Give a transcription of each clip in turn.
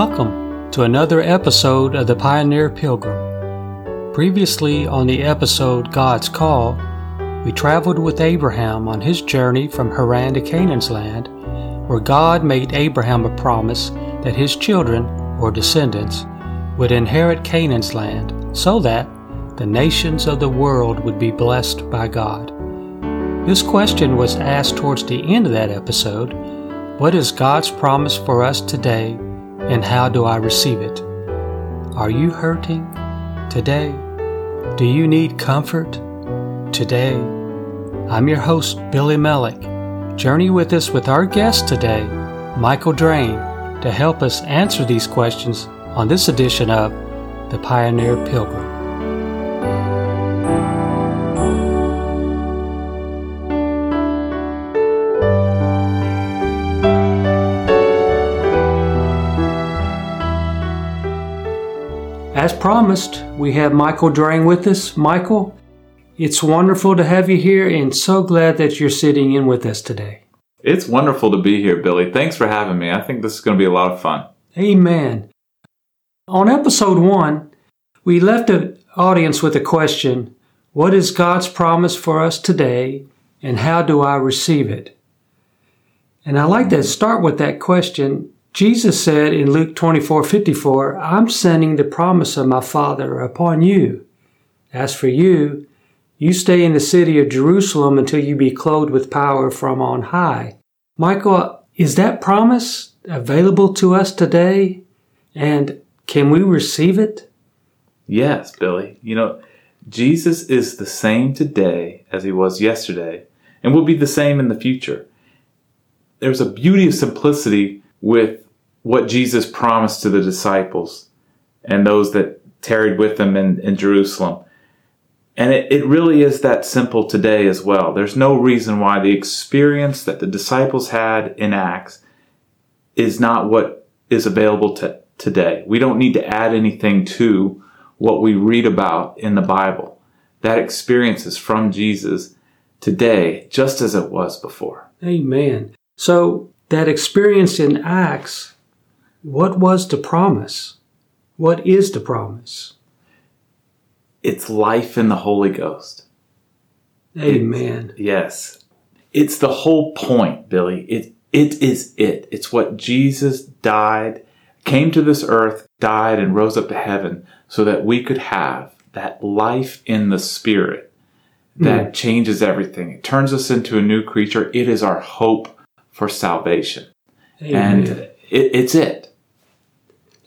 Welcome to another episode of the Pioneer Pilgrim. Previously on the episode God's Call, we traveled with Abraham on his journey from Haran to Canaan's land, where God made Abraham a promise that his children, or descendants, would inherit Canaan's land so that the nations of the world would be blessed by God. This question was asked towards the end of that episode What is God's promise for us today and how do I receive it? Are you hurting today? Do you need comfort today? I'm your host, Billy Mellick. Journey with us with our guest today, Michael Drane, to help us answer these questions on this edition of The Pioneer Pilgrim. Promised, we have Michael Drane with us. Michael, it's wonderful to have you here and so glad that you're sitting in with us today. It's wonderful to be here, Billy. Thanks for having me. I think this is going to be a lot of fun. Amen. On episode one, we left the audience with a question What is God's promise for us today, and how do I receive it? And I like to start with that question Jesus said in Luke 24 54, I'm sending the promise of my Father upon you. As for you, you stay in the city of Jerusalem until you be clothed with power from on high. Michael, is that promise available to us today? And can we receive it? Yes, Billy. You know, Jesus is the same today as he was yesterday and will be the same in the future. There's a beauty of simplicity with what Jesus promised to the disciples and those that tarried with him in, in Jerusalem. And it, it really is that simple today as well. There's no reason why the experience that the disciples had in Acts is not what is available to today. We don't need to add anything to what we read about in the Bible. That experience is from Jesus today, just as it was before. Amen. So that experience in Acts, what was the promise? What is the promise? It's life in the Holy Ghost. Amen. It, yes. It's the whole point, Billy. It, it is it. It's what Jesus died, came to this earth, died, and rose up to heaven so that we could have that life in the Spirit that mm. changes everything. It turns us into a new creature. It is our hope for salvation. Amen. And it, it's it.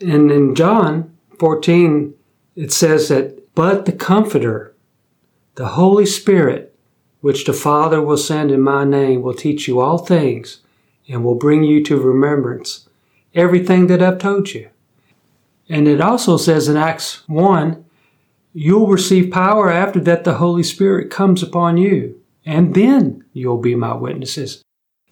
And in John 14, it says that, but the Comforter, the Holy Spirit, which the Father will send in my name, will teach you all things and will bring you to remembrance everything that I've told you. And it also says in Acts 1, you'll receive power after that the Holy Spirit comes upon you, and then you'll be my witnesses.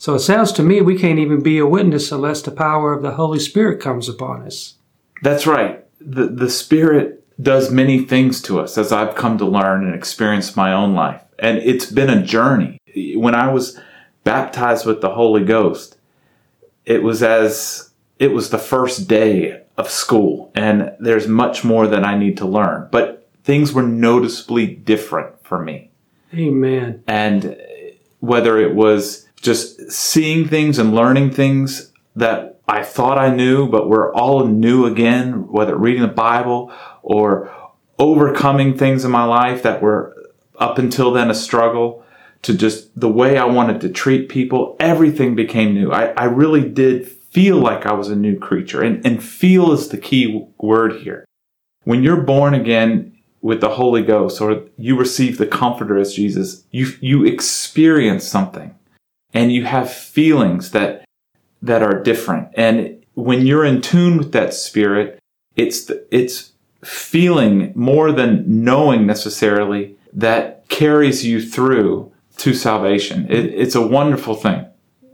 So it sounds to me we can't even be a witness unless the power of the Holy Spirit comes upon us. That's right. The, the Spirit does many things to us as I've come to learn and experience my own life. And it's been a journey. When I was baptized with the Holy Ghost, it was as it was the first day of school and there's much more that I need to learn, but things were noticeably different for me. Amen. And whether it was just seeing things and learning things that I thought I knew, but were all new again, whether reading the Bible or overcoming things in my life that were up until then a struggle to just the way I wanted to treat people, everything became new. I, I really did feel like I was a new creature. And, and feel is the key word here. When you're born again with the Holy Ghost or you receive the Comforter as Jesus, you, you experience something and you have feelings that that are different. And when you're in tune with that spirit, it's it's feeling more than knowing necessarily that carries you through to salvation. It, it's a wonderful thing.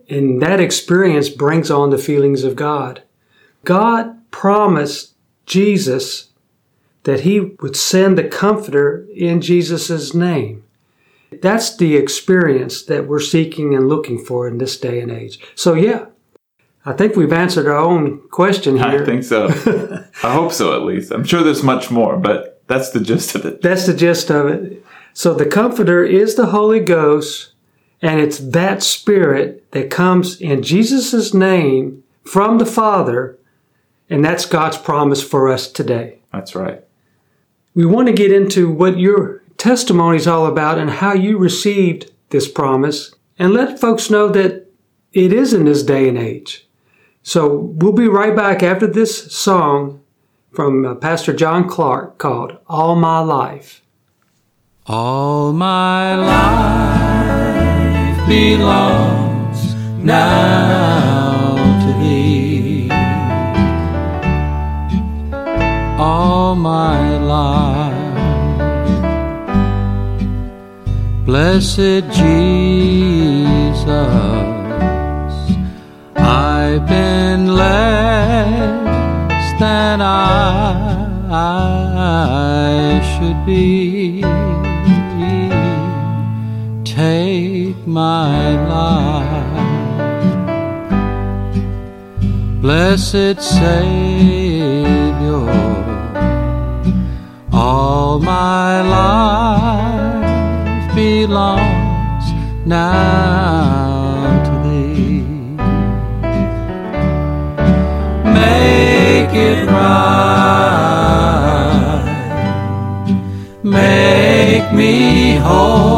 And that experience brings on the feelings of God. God promised Jesus that he would send the comforter in Jesus' name. That's the experience that we're seeking and looking for in this day and age. So, yeah, I think we've answered our own question here. I think so. I hope so, at least. I'm sure there's much more, but that's the gist of it. That's the gist of it. So the Comforter is the Holy Ghost, and it's that Spirit that comes in Jesus' name from the Father, and that's God's promise for us today. That's right. We want to get into what your testimony is all about and how you received this promise, and let folks know that it is in this day and age. So we'll be right back after this song from uh, Pastor John Clark called All My Life. All my life belongs now to thee. All my life, blessed Jesus. I've been less than I should be. Take my life, blessed Savior. All my life belongs now to thee. make it right. Make me whole.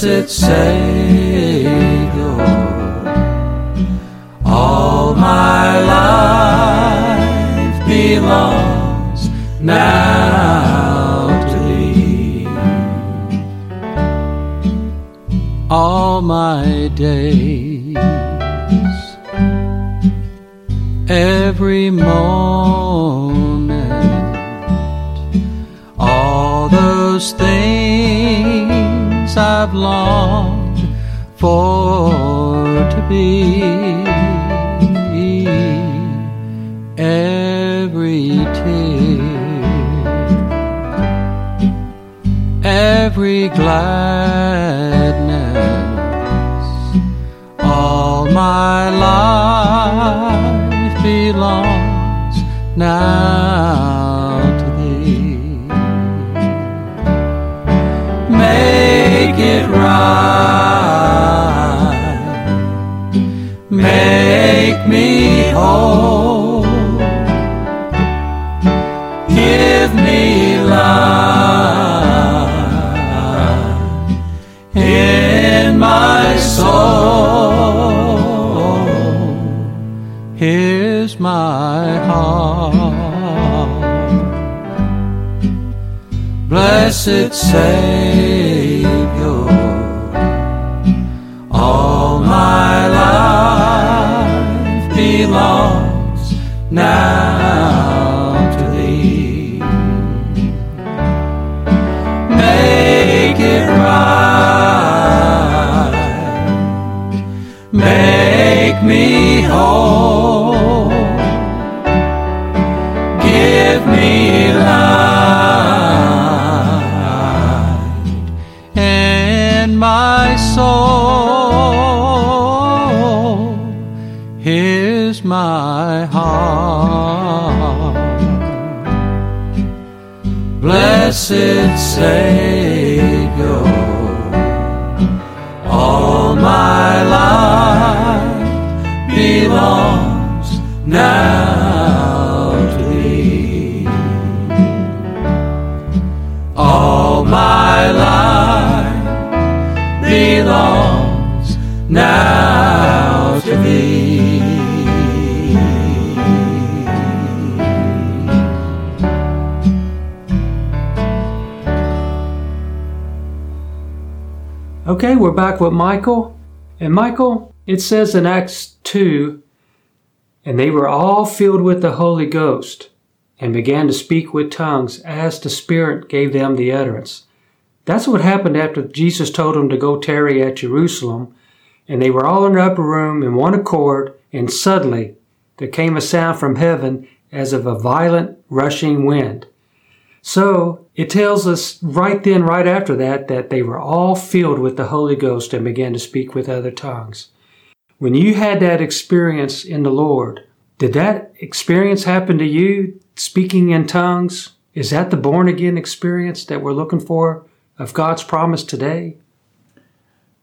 Blessed Savior, all my life belongs now to Thee. All my days, every moment, all those things I've longed for to be. Every tear, every gladness, all my life belongs now give me life in my soul. Here's my heart, blessed Savior. My soul. Here's my heart, blessed Savior. All my life belongs now to Thee. All my now to Thee. Okay, we're back with Michael. And Michael, it says in Acts 2 And they were all filled with the Holy Ghost and began to speak with tongues as the Spirit gave them the utterance. That's what happened after Jesus told them to go tarry at Jerusalem, and they were all in the upper room in one accord, and suddenly there came a sound from heaven as of a violent rushing wind. So it tells us right then, right after that, that they were all filled with the Holy Ghost and began to speak with other tongues. When you had that experience in the Lord, did that experience happen to you, speaking in tongues? Is that the born again experience that we're looking for of God's promise today?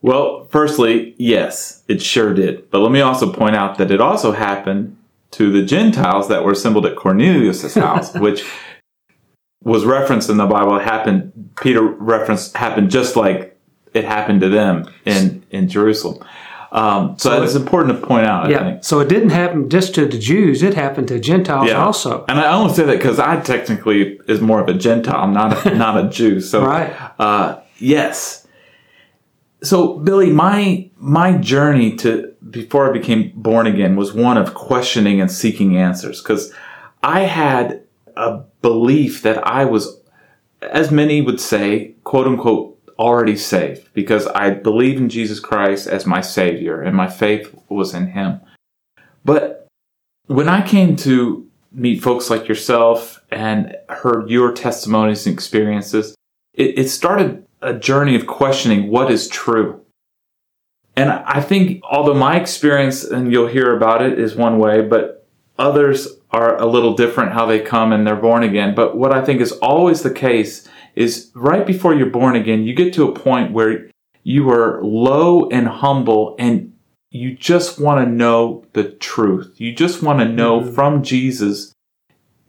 Well, firstly, yes, it sure did. But let me also point out that it also happened to the Gentiles that were assembled at Cornelius' house, which was referenced in the Bible. It happened, Peter referenced, happened just like it happened to them in, in Jerusalem. Um, so, So it's it- important to point out, I Yeah. think. So it didn't happen just to the Jews, it happened to Gentiles Yeah. also. And I only say that because I technically is more of a Gentile, not a, not a Jew. So, Right. uh, yes. So, Billy, my my journey to before I became born again was one of questioning and seeking answers because I had a belief that I was, as many would say, quote unquote, already saved because I believed in Jesus Christ as my Savior and my faith was in Him. But when I came to meet folks like yourself and heard your testimonies and experiences, it, it started a journey of questioning what is true. And I think, although my experience, and you'll hear about it, is one way, but others are a little different how they come and they're born again. But what I think is always the case is right before you're born again, you get to a point where you are low and humble and you just want to know the truth. You just want to know mm-hmm. from Jesus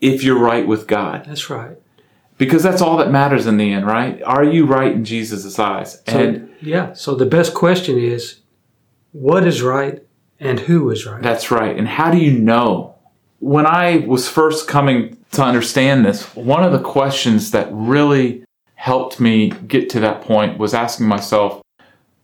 if you're right with God. That's right. Because that's all that matters in the end, right? Are you right in Jesus' eyes? So, And yeah. So the best question is what is right and who is right? that's right. And how do you know? When I was first coming to understand this, one of the questions that really helped me get to that point was asking myself,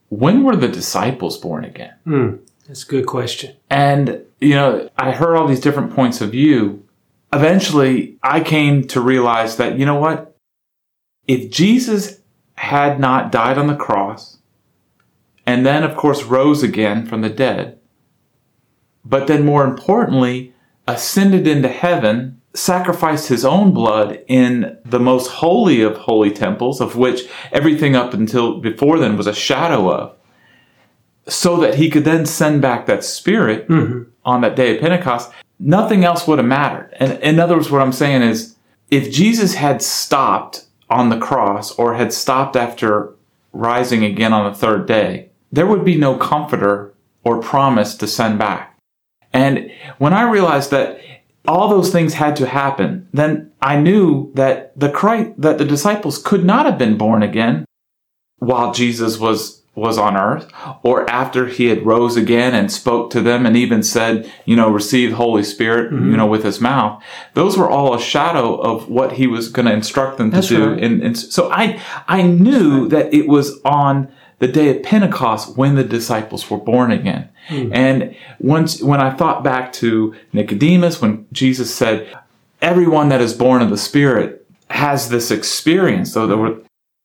when were the disciples born again? Hmm. That's a good question. And, you know, I heard all these different points of view. Eventually, I came to realize that, you know what? If Jesus had not died on the cross, and then, of course, rose again from the dead, but then more importantly, ascended into heaven, sacrificed his own blood in the most holy of holy temples, of which everything up until before then was a shadow of, so that he could then send back that spirit mm-hmm. on that day of Pentecost, nothing else would have mattered. And in other words, what I'm saying is, if Jesus had stopped on the cross or had stopped after rising again on the third day, there would be no comforter or promise to send back. And when I realized that all those things had to happen, then I knew that the Christ, that the disciples could not have been born again while Jesus was was on earth or after he had rose again and spoke to them and even said, you know, receive Holy Spirit, you mm-hmm. know, with his mouth. Those were all a shadow of what he was going to instruct them to That's do. right. And, and so I, I knew that it was on the day of Pentecost when the disciples were born again. Mm. And once, when I thought back to Nicodemus, when Jesus said, everyone that is born of the Spirit has this experience, though there were,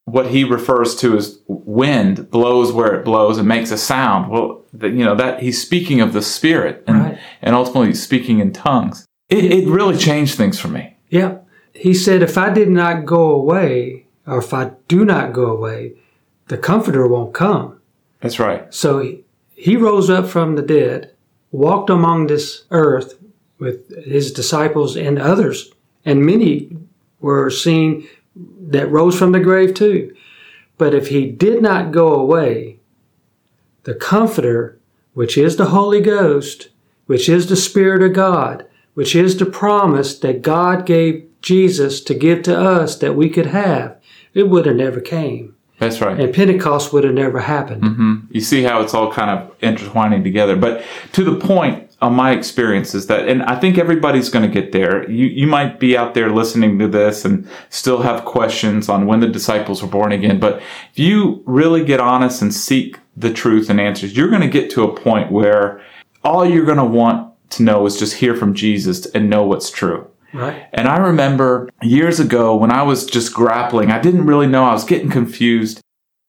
what he refers to as wind blows where it blows and makes a sound. Well, that, you know, that he's speaking of the Spirit and, Right. and ultimately speaking in tongues. It, it really changed things for me. Yeah. He said, if I did not go away, or if I do not go away, the Comforter won't come. That's right. So he, he rose up from the dead, walked among this earth with his disciples and others, and many were seen that rose from the grave too. But if he did not go away, the Comforter, which is the Holy Ghost, which is the Spirit of God, which is the promise that God gave Jesus to give to us that we could have, it would have never came. That's right. And Pentecost would have never happened. Mm-hmm. you see how it's all kind of intertwining together. But to the point of my experience is that, and I think everybody's going to get there. You, you might be out there listening to this and still have questions on when the disciples were born again. But if you really get honest and seek the truth and answers, you're going to get to a point where all you're going to want to know is just hear from Jesus and know what's true. Right. And I remember years ago when I was just grappling, I didn't really know, I was getting confused.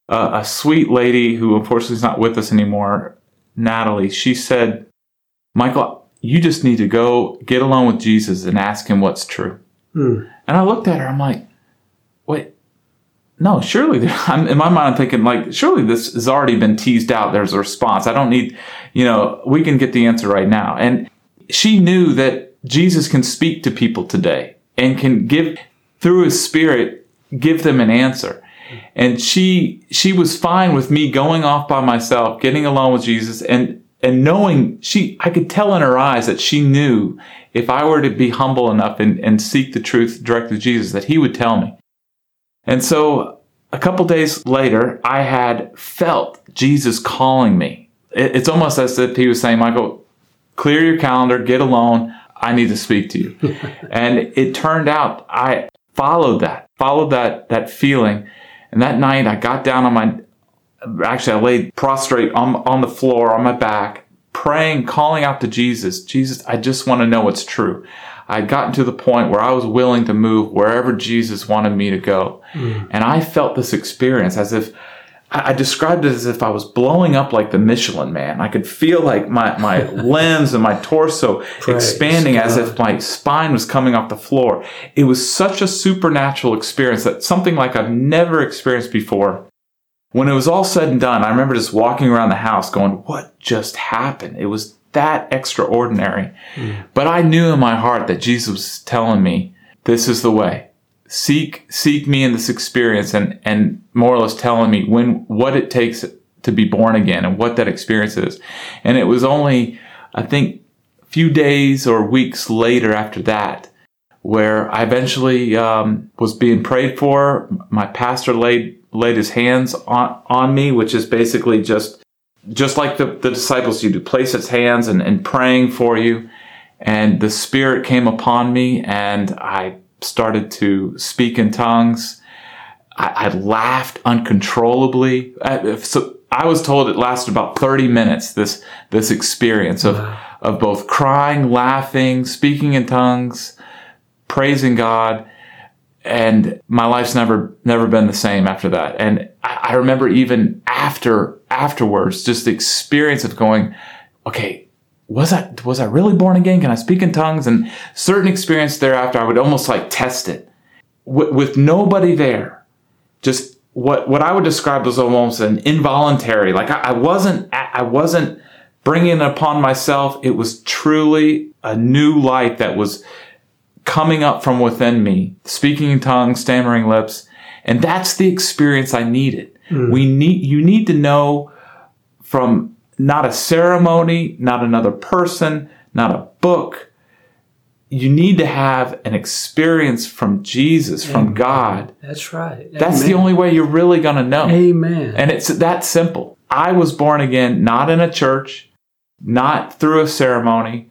Uh, a sweet lady who unfortunately is not with us anymore, Natalie, she said, Michael, you just need to go get along with Jesus and ask him what's true. Hmm. And I looked at her, I'm like, wait, no, surely, I'm, in my mind, I'm thinking, like, surely this has already been teased out. There's a response. I don't need, you know, we can get the answer right now. And she knew that Jesus can speak to people today and can give, through his spirit, give them an answer. And she, she was fine with me going off by myself, getting along with Jesus and, and knowing she, I could tell in her eyes that she knew if I were to be humble enough and, and seek the truth directly to Jesus, that he would tell me. And so a couple days later, I had felt Jesus calling me. It, it's almost as if he was saying, Michael, clear your calendar, get alone. I need to speak to you. and it turned out I followed that, followed that, that feeling. And that night I got down on my, actually I laid prostrate on, on the floor on my back, praying, calling out to Jesus. Jesus, I just want to know what's true. I'd gotten to the point where I was willing to move wherever Jesus wanted me to go. Mm. And I felt this experience as if I, described it as if I was blowing up like the Michelin man. I could feel like my, my limbs and my torso Praise expanding God. as if my spine was coming off the floor. It was such a supernatural experience that something like I've never experienced before. When it was all said and done, I remember just walking around the house going, what just happened? It was that extraordinary. Mm. But I knew in my heart that Jesus was telling me, this is the way. Seek, seek me in this experience and, and more or less telling me when, what it takes to be born again and what that experience is. And it was only, I think, a few days or weeks later after that where I eventually um, was being prayed for. My pastor laid laid his hands on on me, which is basically just just like the, the disciples you do, place its hands and, and praying for you. And the Spirit came upon me and I started to speak in tongues. I, I laughed uncontrollably. I, so I was told it lasted about 30 minutes, this, this experience of, wow. of both crying, laughing, speaking in tongues, praising God. And my life's never, never been the same after that. And I, remember even after, afterwards, just the experience of going, okay, was I, was I really born again? Can I speak in tongues? And certain experience thereafter, I would almost like test it with, with nobody there. Just what, what I would describe as almost an involuntary, like I, I wasn't, I wasn't bringing it upon myself. It was truly a new light that was coming up from within me, speaking in tongues, stammering lips. And that's the experience I needed. Mm. We need, you need to know from not a ceremony, not another person, not a book. You need to have an experience from Jesus, Amen. from God. That's right. Amen. That's the only way you're really going to know. Amen. And it's that simple. I was born again, not in a church, not through a ceremony.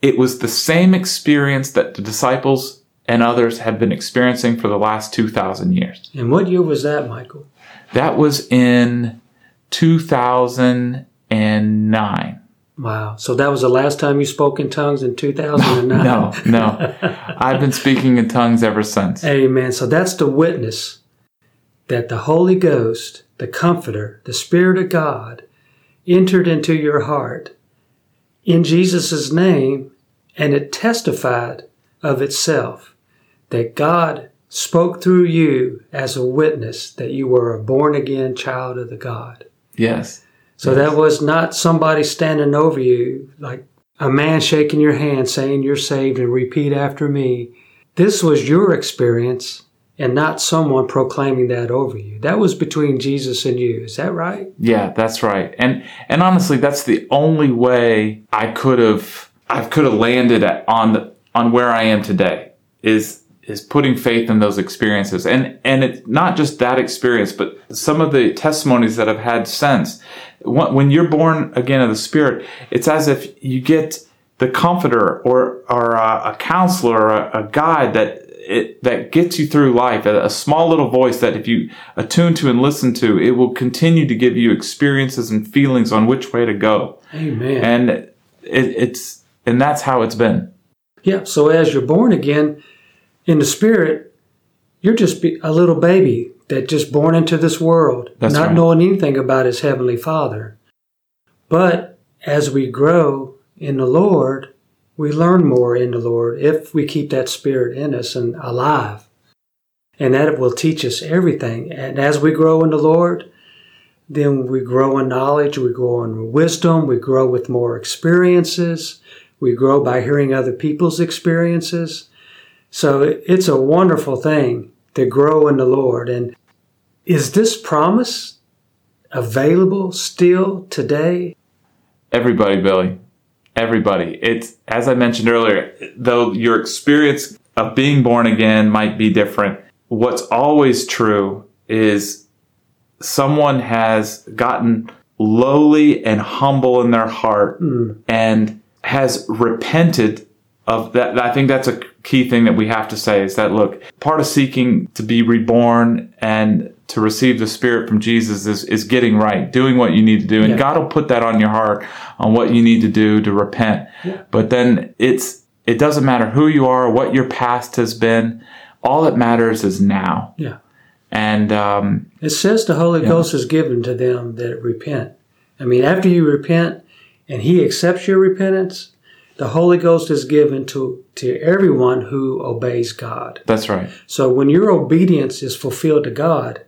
It was the same experience that the disciples and others have been experiencing for the last 2,000 years. And what year was that, Michael? That was in 2009. Wow. So that was the last time you spoke in tongues in 2009? no, no. I've been speaking in tongues ever since. Amen. So that's the witness that the Holy Ghost, the Comforter, the Spirit of God, entered into your heart in Jesus' name, and it testified of itself that God spoke through you as a witness that you were a born again child of the God. Yes. So yes. that was not somebody standing over you, like a man shaking your hand saying you're saved and repeat after me. This was your experience and not someone proclaiming that over you. That was between Jesus and you. Is that right? Yeah, that's right. And and honestly, that's the only way I could have I could have landed on the, on where I am today. Is is putting faith in those experiences. And, and it's not just that experience, but some of the testimonies that I've had since. When you're born again of the Spirit, it's as if you get the comforter or, or a, counselor or a guide that it, that gets you through life, a, a, small little voice that if you attune to and listen to, it will continue to give you experiences and feelings on which way to go. Amen. And it, it's, and that's how it's been. Yeah. So as you're born again in the spirit, you're just be- a little baby that just born into this world, That's not right. knowing anything about his heavenly Father. But as we grow in the Lord, we learn more in the Lord if we keep that spirit in us and alive. And that will teach us everything. And as we grow in the Lord, then we grow in knowledge, we grow in wisdom, we grow with more experiences, we grow by hearing other people's experiences. So it's a wonderful thing to grow in the Lord. And is this promise available still today? Everybody, Billy. Everybody. It's as I mentioned earlier, though your experience of being born again might be different, what's always true is someone has gotten lowly and humble in their heart hmm. and has repented of that. I think that's a key thing that we have to say is that look, part of seeking to be reborn and to receive the Spirit from Jesus is, is getting right, doing what you need to do. And Yeah. God will put that on your heart on what you need to do to repent. But then it's, it doesn't matter who you are, what your past has been. All that matters is now. Yeah. And, um, It says the Holy Ghost is given to them that repent. I mean, after you repent and He accepts your repentance, the Holy Ghost is given to, to everyone who obeys God. that's right. So when your obedience is fulfilled to God,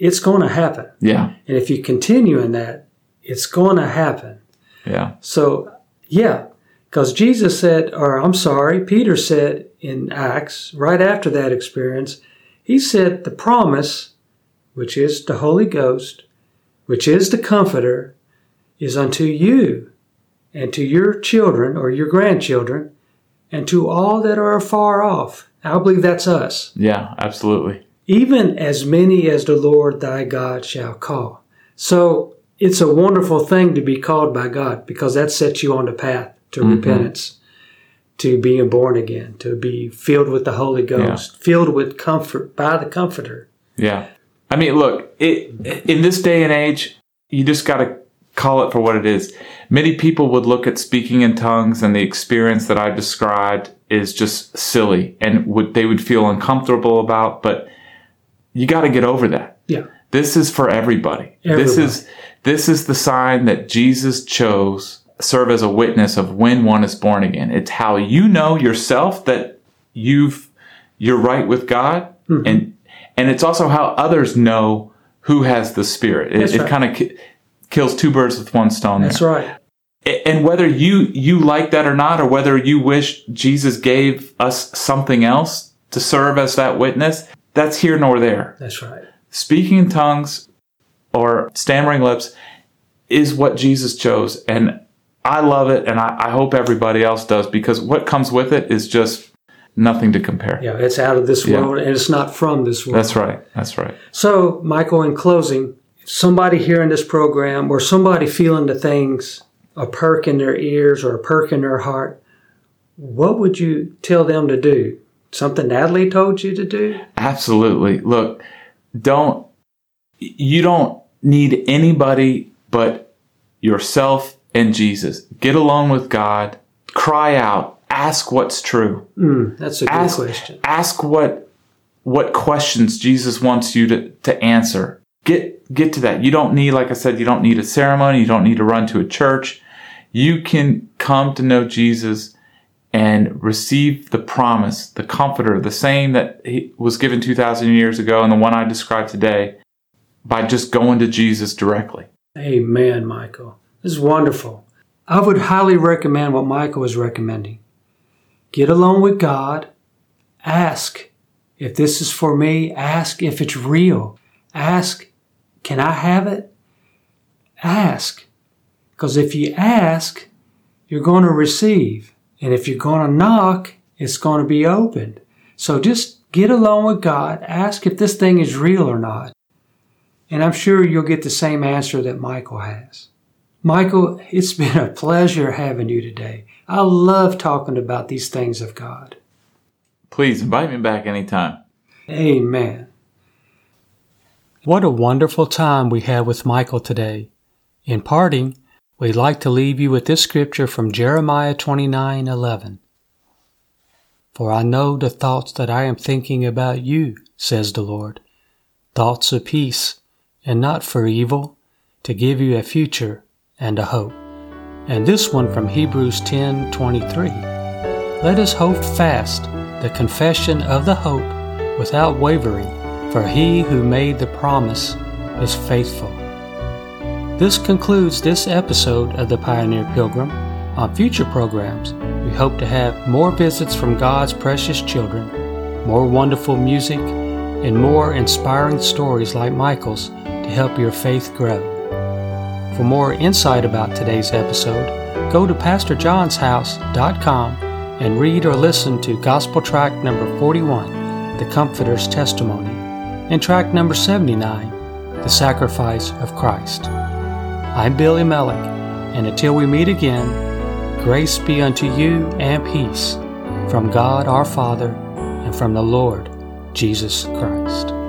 it's going to happen. Yeah. And if you continue in that, it's going to happen. Yeah. So, yeah, because Jesus said, or I'm sorry, Peter said in Acts, right after that experience, he said, the promise, which is the Holy Ghost, which is the Comforter, is unto you and to your children or your grandchildren and to all that are afar off. I believe that's us. Yeah. Absolutely. Even as many as the Lord thy God shall call. So it's a wonderful thing to be called by God because that sets you on the path to mm-hmm. repentance, to being born again, to be filled with the Holy Ghost, filled with comfort by the Comforter. Yeah. I mean, look, it, in this day and age, you just got to call it for what it is. Many people would look at speaking in tongues and the experience that I described is just silly and would they would feel uncomfortable about, but you got to get over that. Yeah. This is for everybody. This is this is the sign that Jesus chose serve as a witness of when one is born again. It's how you know yourself that you've you're right with God Mm-hmm. and and it's also how others know who has the spirit. It, That's it kind of ki- kills two birds with one stone That's there. right. And whether you you like that or not or whether you wish Jesus gave us something else to serve as that witness, that's here nor there That's right. speaking in tongues or stammering lips is what Jesus chose. And I love it, and I, I hope everybody else does because what comes with it is just nothing to compare. Yeah, it's out of this Yeah. world and it's not from this world. That's right. That's right. So, Michael, in closing, somebody hearing this program or somebody feeling the things, a perk in their ears or a perk in their heart, what would you tell them to do? Something Natalie told you to do? Absolutely. Look, don't, you don't need anybody but yourself and Jesus. Get alone with God, cry out, ask what's true. Mm, that's a good ask, question. ask what what questions Jesus wants you to, to answer. Get get to that. You don't need, like I said, you don't need a ceremony. You don't need to run to a church. You can come to know Jesus and receive the promise, the comforter, the same that was given 2,000 years ago and the one I described today by just going to Jesus directly. Amen, Michael. This is wonderful. I would highly recommend what Michael is recommending. Get alone with God. Ask if this is for me. Ask if it's real. Ask, can I have it? Ask. Because if you ask, you're going to receive. And if you're going to knock, it's going to be opened. So just get alone with God. Ask if this thing is real or not. And I'm sure you'll get the same answer that Michael has. Michael, it's been a pleasure having you today. I love talking about these things of God. Please invite me back anytime. Amen. What a wonderful time we had with Michael today. In parting, we'd like to leave you with this scripture from Jeremiah 29:11. For I know the thoughts that I am thinking about you, says the Lord, thoughts of peace, and not for evil, to give you a future and a hope. And this one from Hebrews 10:23. Let us hold fast the confession of the hope without wavering, for he who made the promise is faithful. This concludes this episode of the Pioneer Pilgrim. On future programs, we hope to have more visits from God's precious children, more wonderful music, and more inspiring stories like Michael's to help your faith grow. For more insight about today's episode, go to PastorJohnsHouse.com and read or listen to Gospel Track number 41, The Comforter's Testimony, and track number 79, The Sacrifice of Christ. I'm Billy Mellick, and until we meet again, grace be unto you and peace from God our Father and from the Lord Jesus Christ.